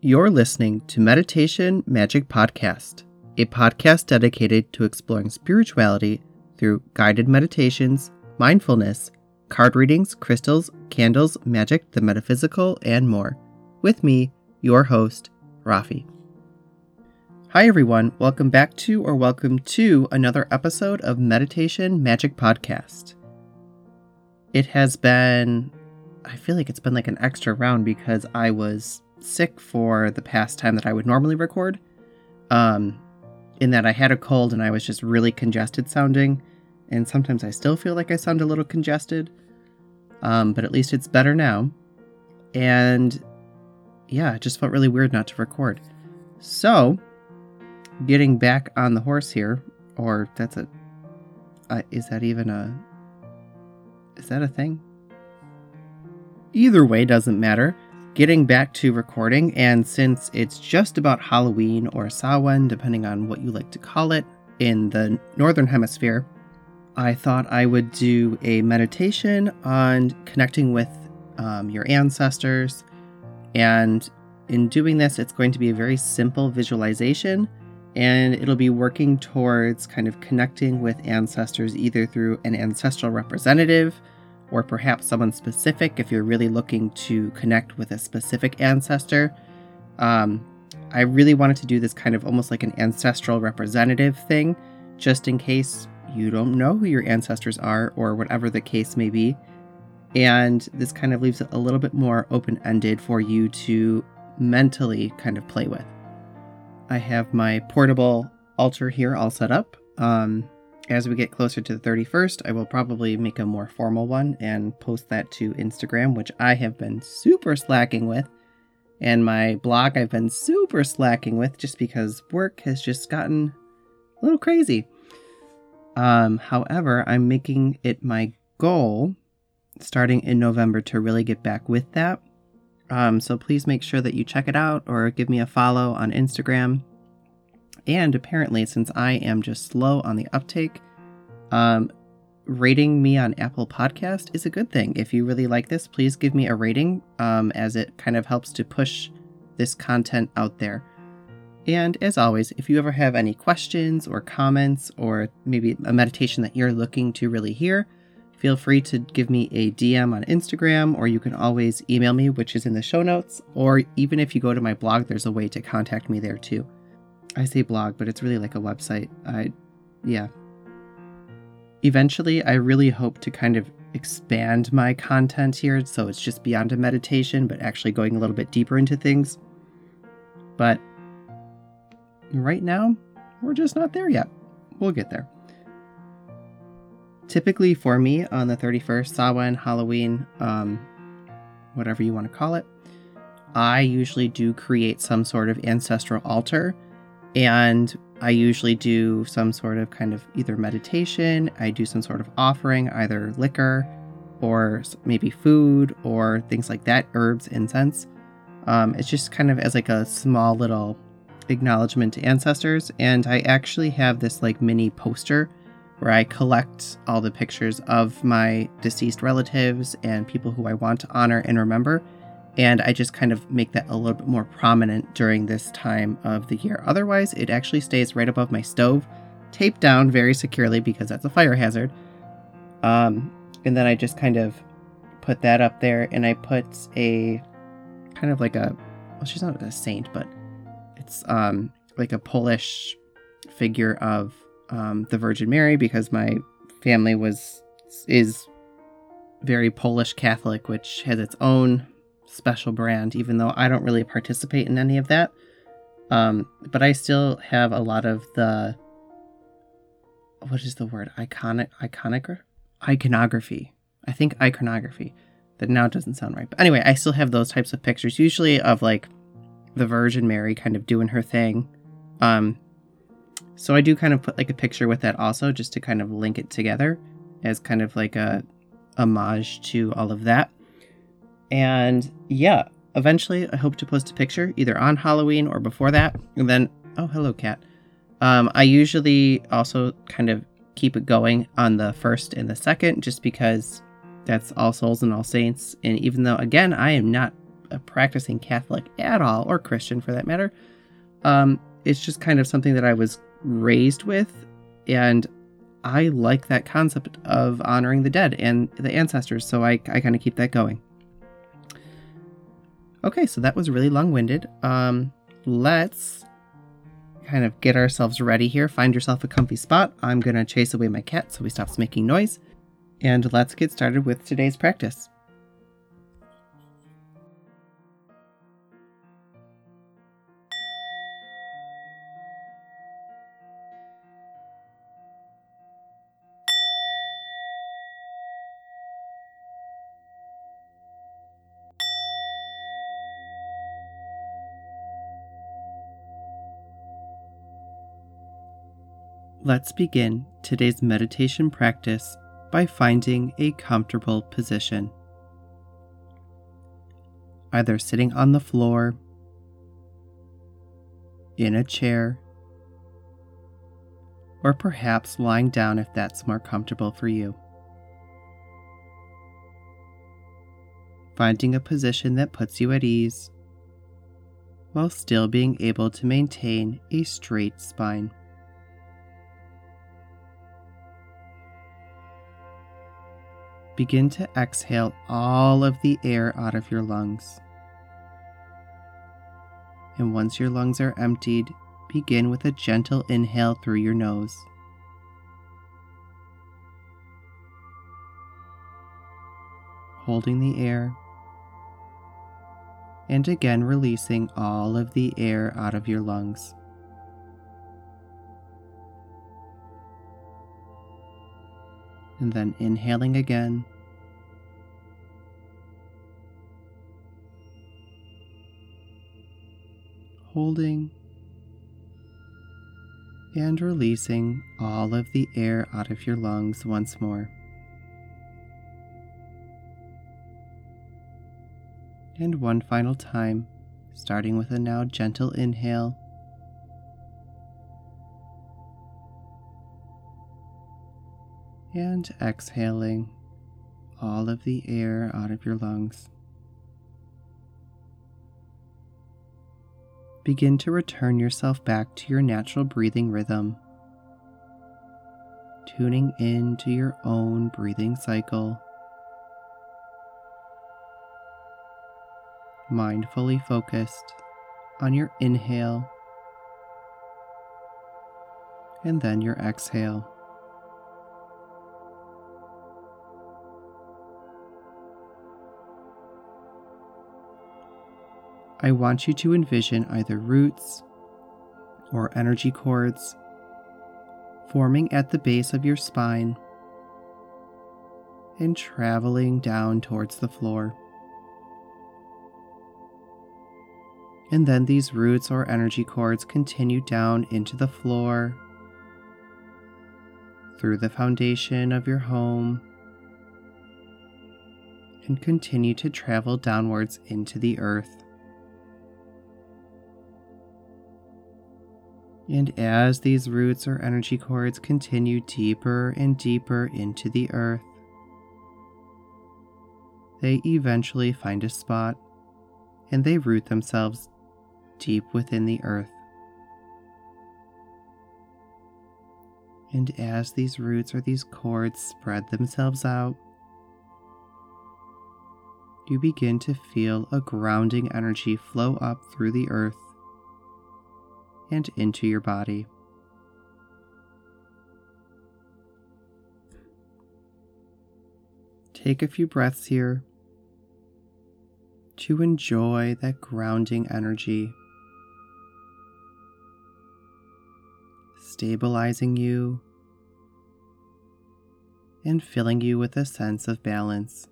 You're listening to Meditation Magic Podcast, a podcast dedicated to exploring spirituality through guided meditations, mindfulness, card readings, crystals, candles, magic, the metaphysical, and more. With me, your host, Rafi. Hi, everyone. Welcome back to or welcome to another episode of Meditation Magic Podcast. It has been, I feel like it's been like an extra round because I was sick for the past time that I would normally record. Um, in that I had a cold and I was just really congested sounding, and sometimes I still feel like I sound a little congested. Um, but at least it's better now. And yeah, it just felt really weird not to record. So, getting back on the horse here, or that's a, uh, is that even a, is that a thing? Either way doesn't matter getting back to recording, and since it's just about Halloween or Samhain, depending on what you like to call it, in the Northern Hemisphere, I thought I would do a meditation on connecting with um, your ancestors. And in doing this, it's going to be a very simple visualization, and it'll be working towards kind of connecting with ancestors either through an ancestral representative or perhaps someone specific if you're really looking to connect with a specific ancestor. Um, I really wanted to do this kind of almost like an ancestral representative thing, just in case you don't know who your ancestors are or whatever the case may be. And this kind of leaves it a little bit more open ended for you to mentally kind of play with. I have my portable altar here all set up. Um, as we get closer to the 31st, I will probably make a more formal one and post that to Instagram, which I have been super slacking with. And my blog, I've been super slacking with just because work has just gotten a little crazy. Um, however, I'm making it my goal starting in November to really get back with that. Um, so please make sure that you check it out or give me a follow on Instagram. And apparently, since I am just slow on the uptake, um, rating me on Apple Podcast is a good thing. If you really like this, please give me a rating, um, as it kind of helps to push this content out there. And as always, if you ever have any questions or comments, or maybe a meditation that you're looking to really hear, feel free to give me a DM on Instagram, or you can always email me, which is in the show notes. Or even if you go to my blog, there's a way to contact me there too. I say blog, but it's really like a website. I, yeah. Eventually, I really hope to kind of expand my content here so it's just beyond a meditation, but actually going a little bit deeper into things. But right now, we're just not there yet. We'll get there. Typically, for me, on the 31st, Samhain, Halloween, um, whatever you want to call it, I usually do create some sort of ancestral altar and I usually do some sort of kind of either meditation, I do some sort of offering, either liquor or maybe food or things like that, herbs, incense. Um, it's just kind of as like a small little acknowledgement to ancestors. And I actually have this like mini poster where I collect all the pictures of my deceased relatives and people who I want to honor and remember and I just kind of make that a little bit more prominent during this time of the year. Otherwise, it actually stays right above my stove, taped down very securely because that's a fire hazard. Um, and then I just kind of put that up there, and I put a kind of like a well, she's not a saint, but it's um like a Polish figure of um, the Virgin Mary because my family was is very Polish Catholic, which has its own special brand, even though I don't really participate in any of that. Um, but I still have a lot of the what is the word iconic iconic iconography. I think iconography. That now doesn't sound right. But anyway, I still have those types of pictures, usually of like the Virgin Mary kind of doing her thing. Um, so I do kind of put like a picture with that also, just to kind of link it together as kind of like a homage to all of that. And yeah, eventually I hope to post a picture either on Halloween or before that. And then, oh, hello, cat. Um, I usually also kind of keep it going on the first and the second just because that's All Souls and All Saints. And even though, again, I am not a practicing Catholic at all, or Christian for that matter. Um, it's just kind of something that I was raised with, and I like that concept of honoring the dead and the ancestors, so I, I kind of keep that going. Okay, so that was really long winded. Um, let's kind of get ourselves ready here. Find yourself a comfy spot. I'm going to chase away my cat so he stops making noise. And let's get started with today's practice. Let's begin today's meditation practice by finding a comfortable position. Either sitting on the floor, in a chair, or perhaps lying down if that's more comfortable for you. Finding a position that puts you at ease while still being able to maintain a straight spine. Begin to exhale all of the air out of your lungs. And once your lungs are emptied, begin with a gentle inhale through your nose. Holding the air, and again releasing all of the air out of your lungs. And then inhaling again. Holding and releasing all of the air out of your lungs once more. And one final time, starting with a now gentle inhale. And exhaling all of the air out of your lungs. Begin to return yourself back to your natural breathing rhythm, tuning in to your own breathing cycle. Mindfully focused on your inhale and then your exhale. I want you to envision either roots or energy cords forming at the base of your spine and traveling down towards the floor. And then these roots or energy cords continue down into the floor, through the foundation of your home, and continue to travel downwards into the earth. And as these roots or energy cords continue deeper and deeper into the earth, they eventually find a spot and they root themselves deep within the earth. And as these roots or these cords spread themselves out, you begin to feel a grounding energy flow up through the earth and into your body. Take a few breaths here to enjoy that grounding energy, stabilizing you and filling you with a sense of balance.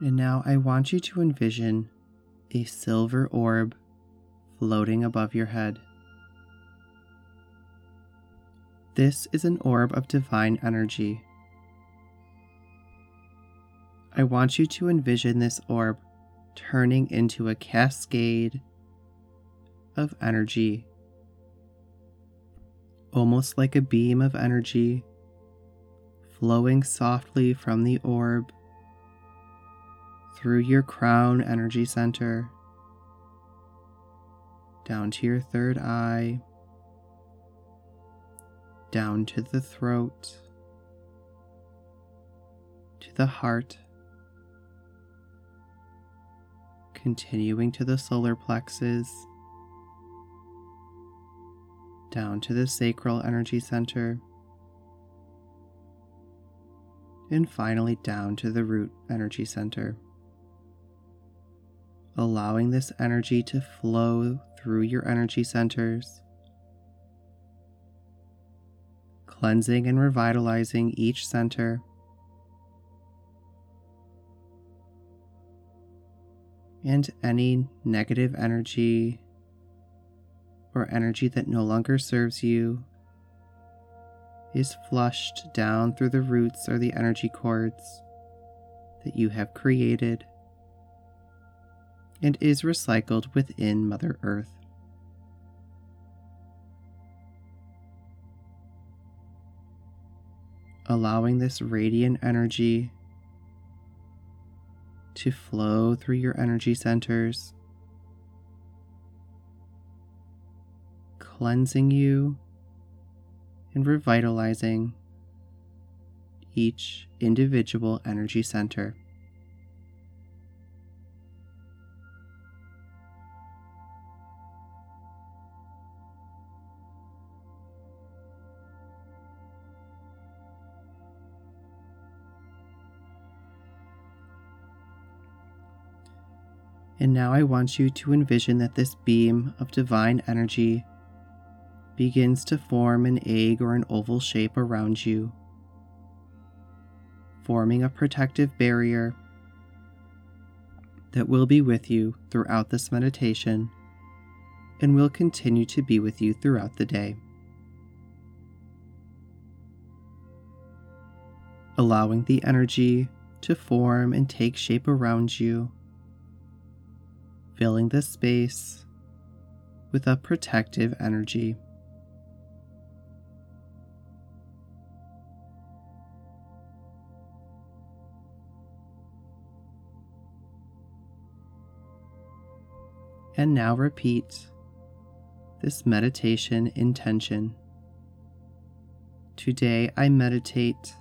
And now I want you to envision a silver orb floating above your head. This is an orb of divine energy. I want you to envision this orb turning into a cascade of energy almost like a beam of energy flowing softly from the orb through your crown energy center down to your third eye, down to the throat, to the heart, continuing to the solar plexus, down to the sacral energy center, and finally down to the root energy center allowing this energy to flow through your energy centers, cleansing and revitalizing each center. And any negative energy or energy that no longer serves you is flushed down through the roots or the energy cords that you have created and is recycled within Mother Earth. Allowing this radiant energy to flow through your energy centers, cleansing you and revitalizing each individual energy center. And now I want you to envision that this beam of divine energy begins to form an egg or an oval shape around you, forming a protective barrier that will be with you throughout this meditation and will continue to be with you throughout the day. Allowing the energy to form and take shape around you filling this space with a protective energy. And now repeat this meditation intention. Today I meditate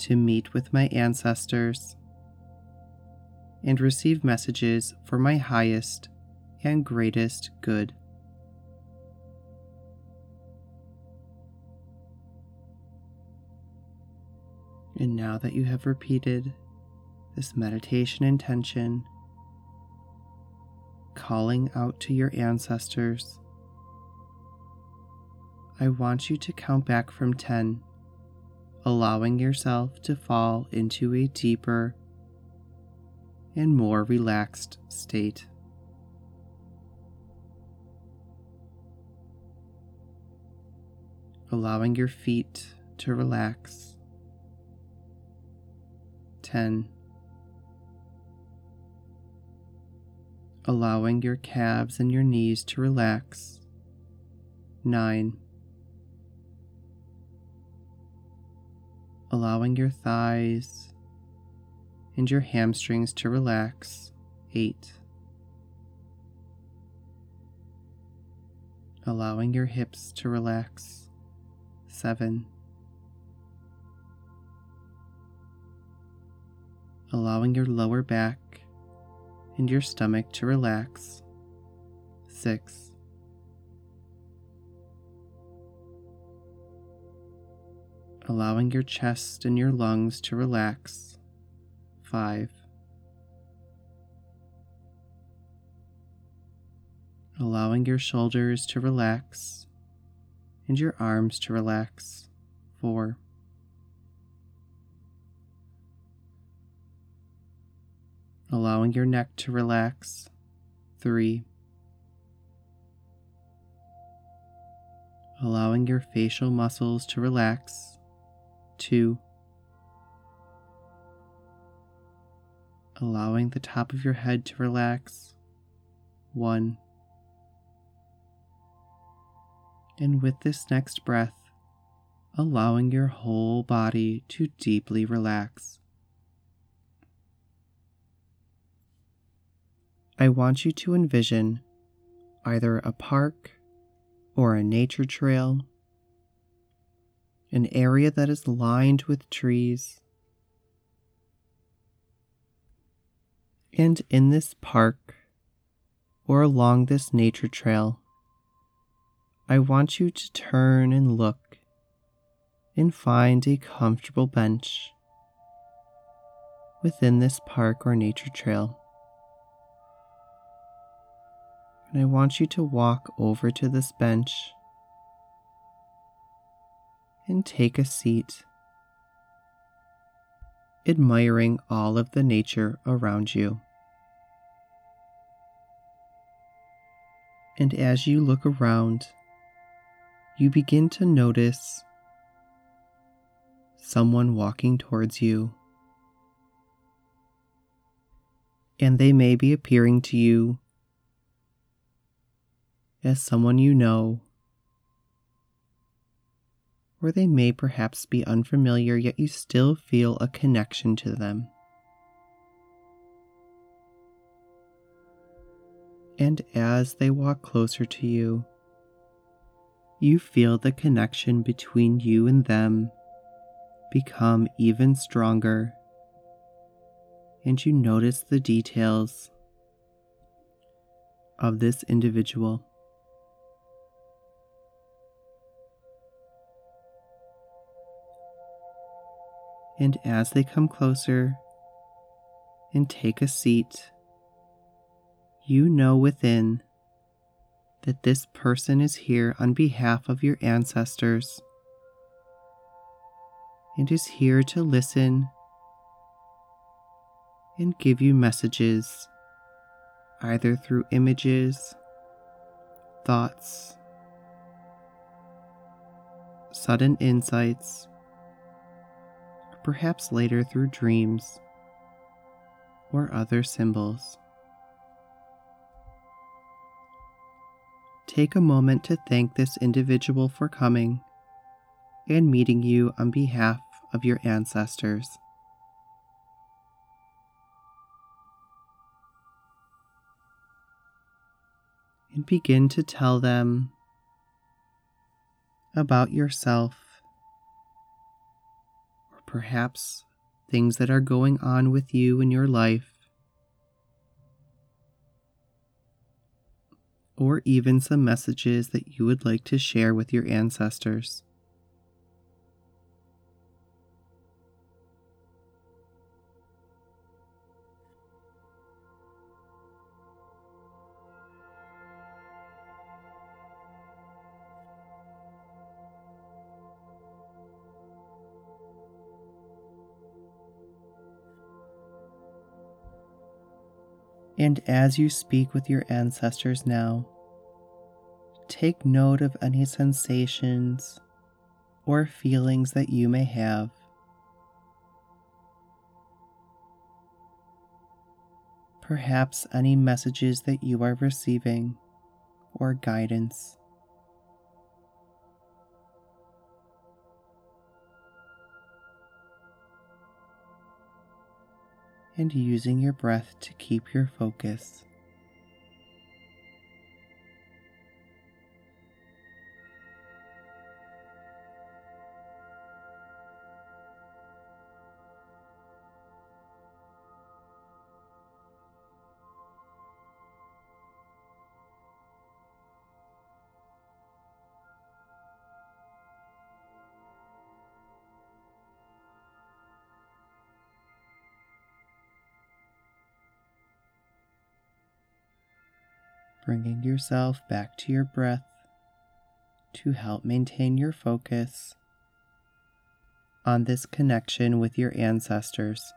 to meet with my ancestors and receive messages for my highest and greatest good. And now that you have repeated this meditation intention, calling out to your ancestors, I want you to count back from 10, allowing yourself to fall into a deeper and more relaxed state. Allowing your feet to relax. 10. Allowing your calves and your knees to relax. 9. Allowing your thighs and your hamstrings to relax. 8. Allowing your hips to relax. 7. Allowing your lower back and your stomach to relax. 6. Allowing your chest and your lungs to relax. 5. Allowing your shoulders to relax and your arms to relax. 4. Allowing your neck to relax. 3. Allowing your facial muscles to relax. 2. Allowing the top of your head to relax. One. And with this next breath, allowing your whole body to deeply relax. I want you to envision either a park or a nature trail, an area that is lined with trees. And in this park or along this nature trail, I want you to turn and look and find a comfortable bench within this park or nature trail. And I want you to walk over to this bench and take a seat, admiring all of the nature around you. And as you look around, you begin to notice someone walking towards you. And they may be appearing to you as someone you know, or they may perhaps be unfamiliar, yet you still feel a connection to them. And as they walk closer to you, you feel the connection between you and them become even stronger, and you notice the details of this individual. And as they come closer and take a seat, you know within that this person is here on behalf of your ancestors and is here to listen and give you messages either through images, thoughts, sudden insights, perhaps later through dreams or other symbols. Take a moment to thank this individual for coming and meeting you on behalf of your ancestors. And begin to tell them about yourself, perhaps things that are going on with you in your life or even some messages that you would like to share with your ancestors. And as you speak with your ancestors now, take note of any sensations or feelings that you may have. Perhaps any messages that you are receiving or guidance. And using your breath to keep your focus. Bringing yourself back to your breath to help maintain your focus on this connection with your ancestors.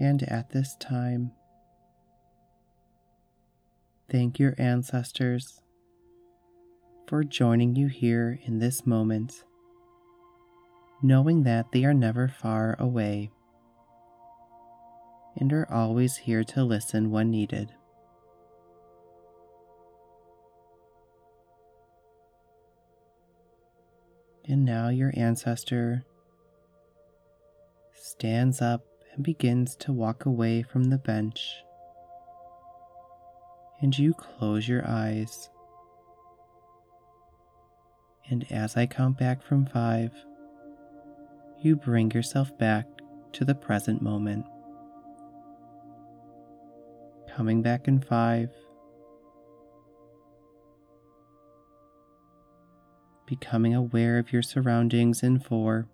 And at this time, thank your ancestors for joining you here in this moment, knowing that they are never far away and are always here to listen when needed. And now your ancestor stands up and begins to walk away from the bench. And you close your eyes. And as I count back from five, you bring yourself back to the present moment. Coming back in five, becoming aware of your surroundings in four,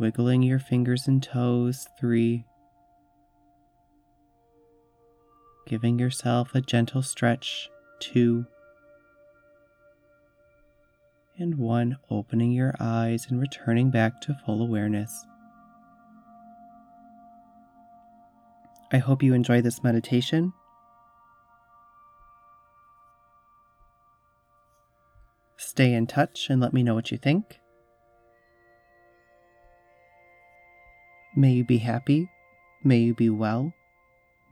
wiggling your fingers and toes, three, giving yourself a gentle stretch, two, and one, opening your eyes and returning back to full awareness. I hope you enjoy this meditation. Stay in touch and let me know what you think. May you be happy. May you be well.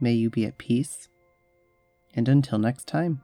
May you be at peace. And until next time.